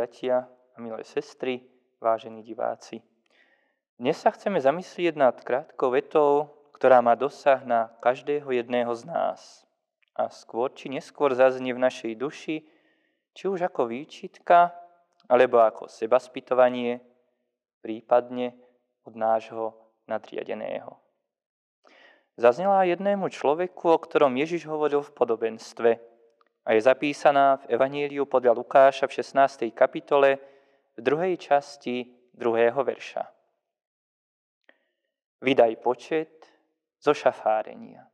Bratia a milé sestry, vážení diváci, dnes sa chceme zamyslieť nad krátkou vetou, ktorá má dosah na každého jedného z nás. A skôr či neskôr zaznie v našej duši, či už ako výčitka, alebo ako sebaspytovanie, prípadne od nášho nadriadeného. Zaznela jednému človeku, o ktorom Ježiš hovoril v podobenstve a je zapísaná v Evaníliu podľa Lukáša v 16. kapitole v druhej časti druhého verša. Vydaj počet zo šafárenia.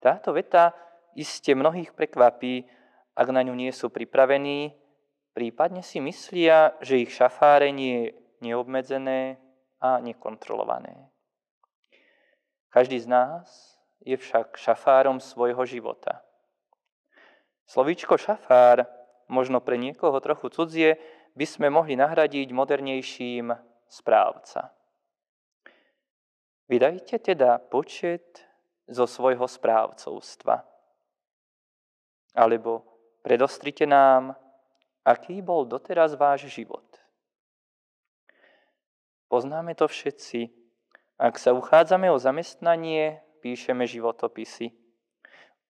Táto veta iste mnohých prekvapí, ak na ňu nie sú pripravení, prípadne si myslia, že ich šafárenie je neobmedzené a nekontrolované. Každý z nás je však šafárom svojho života. Slovíčko šafár, možno pre niekoho trochu cudzie, by sme mohli nahradiť modernejším správca. Vydajte teda počet zo svojho správcovstva. Alebo predostrite nám, aký bol doteraz váš život. Poznáme to všetci, ak sa uchádzame o zamestnanie, píšeme životopisy.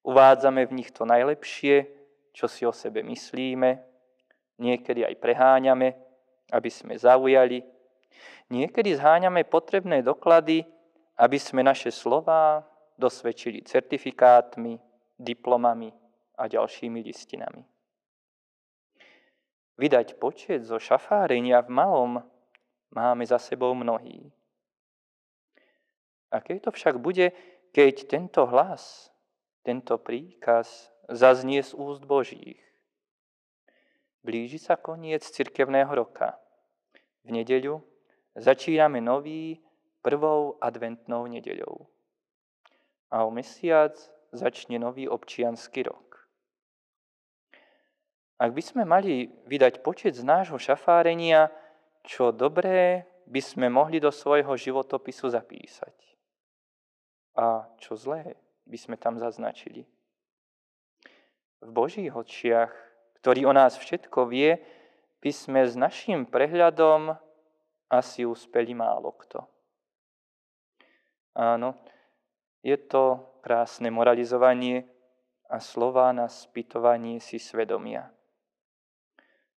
Uvádzame v nich to najlepšie, čo si o sebe myslíme, niekedy aj preháňame, aby sme zaujali. Niekedy zháňame potrebné doklady, aby sme naše slova dosvedčili certifikátmi, diplomami a ďalšími listinami. Vydať počet zo šafárenia v malom máme za sebou mnohí. Aké to však bude, keď tento hlas, tento príkaz zaznie z úst Božích? Blíži sa koniec cirkevného roka. V nedeľu začíname nový prvou adventnou nedeľou. A o mesiac začne nový občianský rok. Ak by sme mali vydať počet z nášho šafárenia, čo dobré by sme mohli do svojho životopisu zapísať a čo zlé by sme tam zaznačili. V Božích očiach, ktorý o nás všetko vie, by sme s našim prehľadom asi uspeli málo kto. Áno, je to krásne moralizovanie a slova na spytovanie si svedomia.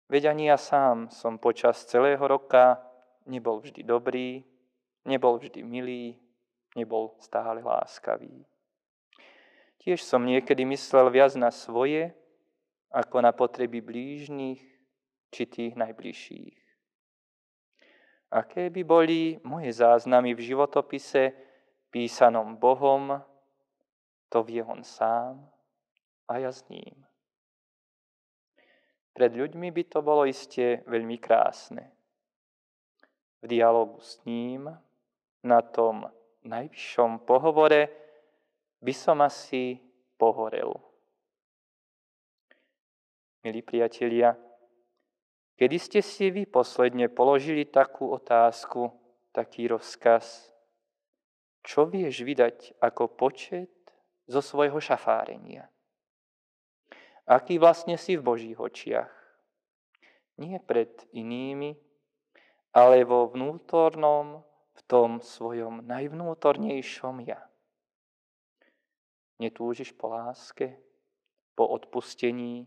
Veď ani ja sám som počas celého roka nebol vždy dobrý, nebol vždy milý, nebol stále láskavý. Tiež som niekedy myslel viac na svoje, ako na potreby blížnych či tých najbližších. Aké by boli moje záznamy v životopise písanom Bohom, to vie on sám a ja s ním. Pred ľuďmi by to bolo iste veľmi krásne. V dialogu s ním, na tom najvyššom pohovore by som asi pohorel. Milí priatelia, kedy ste si vy posledne položili takú otázku, taký rozkaz, čo vieš vydať ako počet zo svojho šafárenia? Aký vlastne si v Božích očiach? Nie pred inými, ale vo vnútornom v tom svojom najvnútornejšom ja. Netúžiš po láske, po odpustení,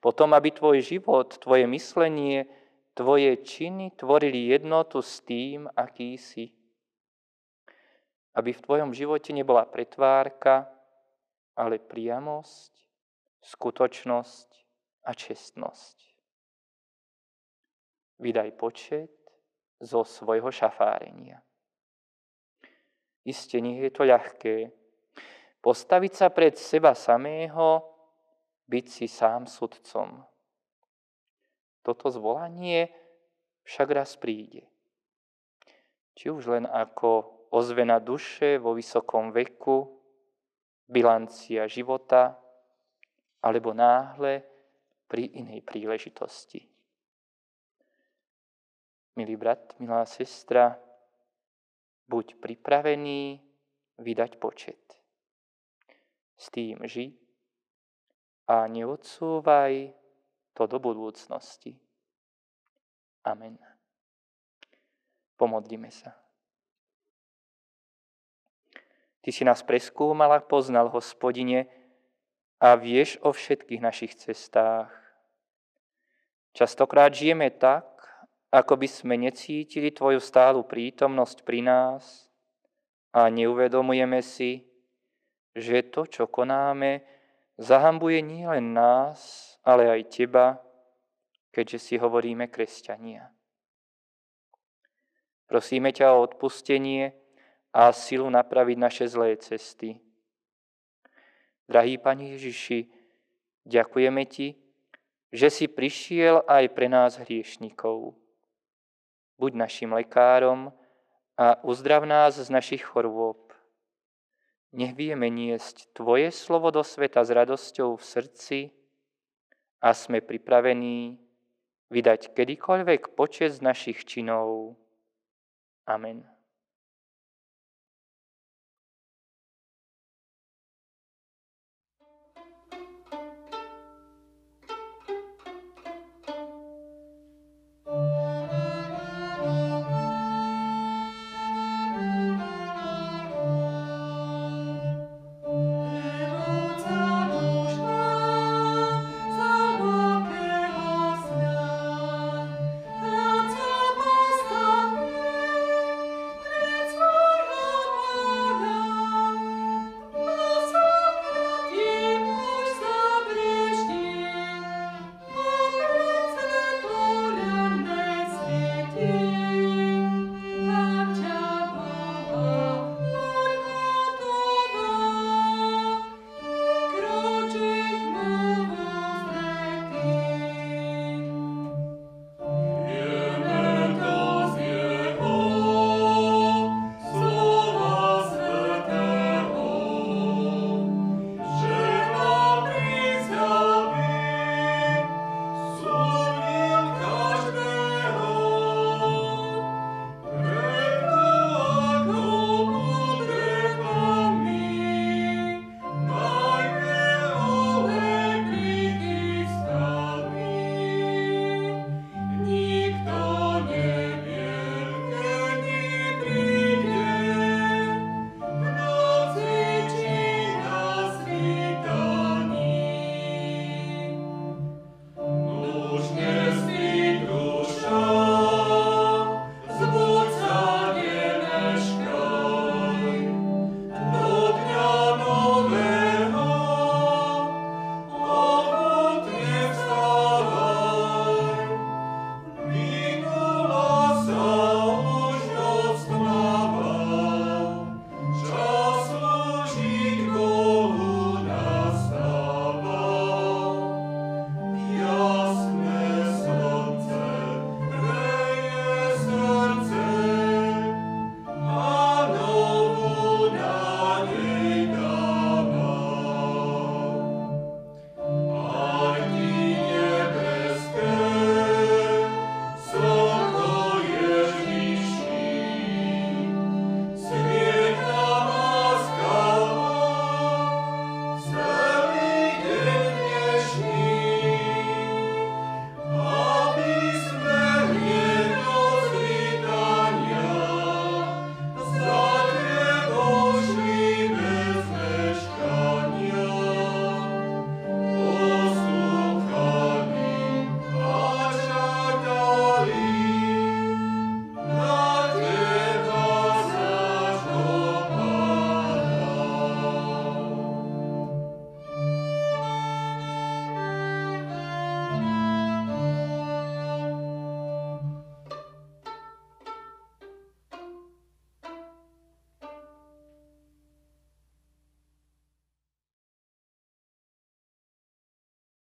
po tom, aby tvoj život, tvoje myslenie, tvoje činy tvorili jednotu s tým, aký si. Aby v tvojom živote nebola pretvárka, ale priamosť, skutočnosť a čestnosť. Vydaj počet zo svojho šafárenia. Isté nie je to ľahké. Postaviť sa pred seba samého, byť si sám sudcom. Toto zvolanie však raz príde. Či už len ako ozvena duše vo vysokom veku, bilancia života, alebo náhle pri inej príležitosti. Milý brat, milá sestra, buď pripravený vydať počet. S tým ži a neodsúvaj to do budúcnosti. Amen. Pomodlíme sa. Ty si nás preskúmal a poznal, hospodine, a vieš o všetkých našich cestách. Častokrát žijeme tak, ako by sme necítili Tvoju stálu prítomnosť pri nás a neuvedomujeme si, že to, čo konáme, zahambuje nielen nás, ale aj Teba, keďže si hovoríme kresťania. Prosíme ťa o odpustenie a silu napraviť naše zlé cesty. Drahý Pani Ježiši, ďakujeme Ti, že si prišiel aj pre nás hriešnikov. Buď našim lekárom a uzdrav nás z našich chorôb. Nech vieme niesť Tvoje slovo do sveta s radosťou v srdci a sme pripravení vydať kedykoľvek počet z našich činov. Amen.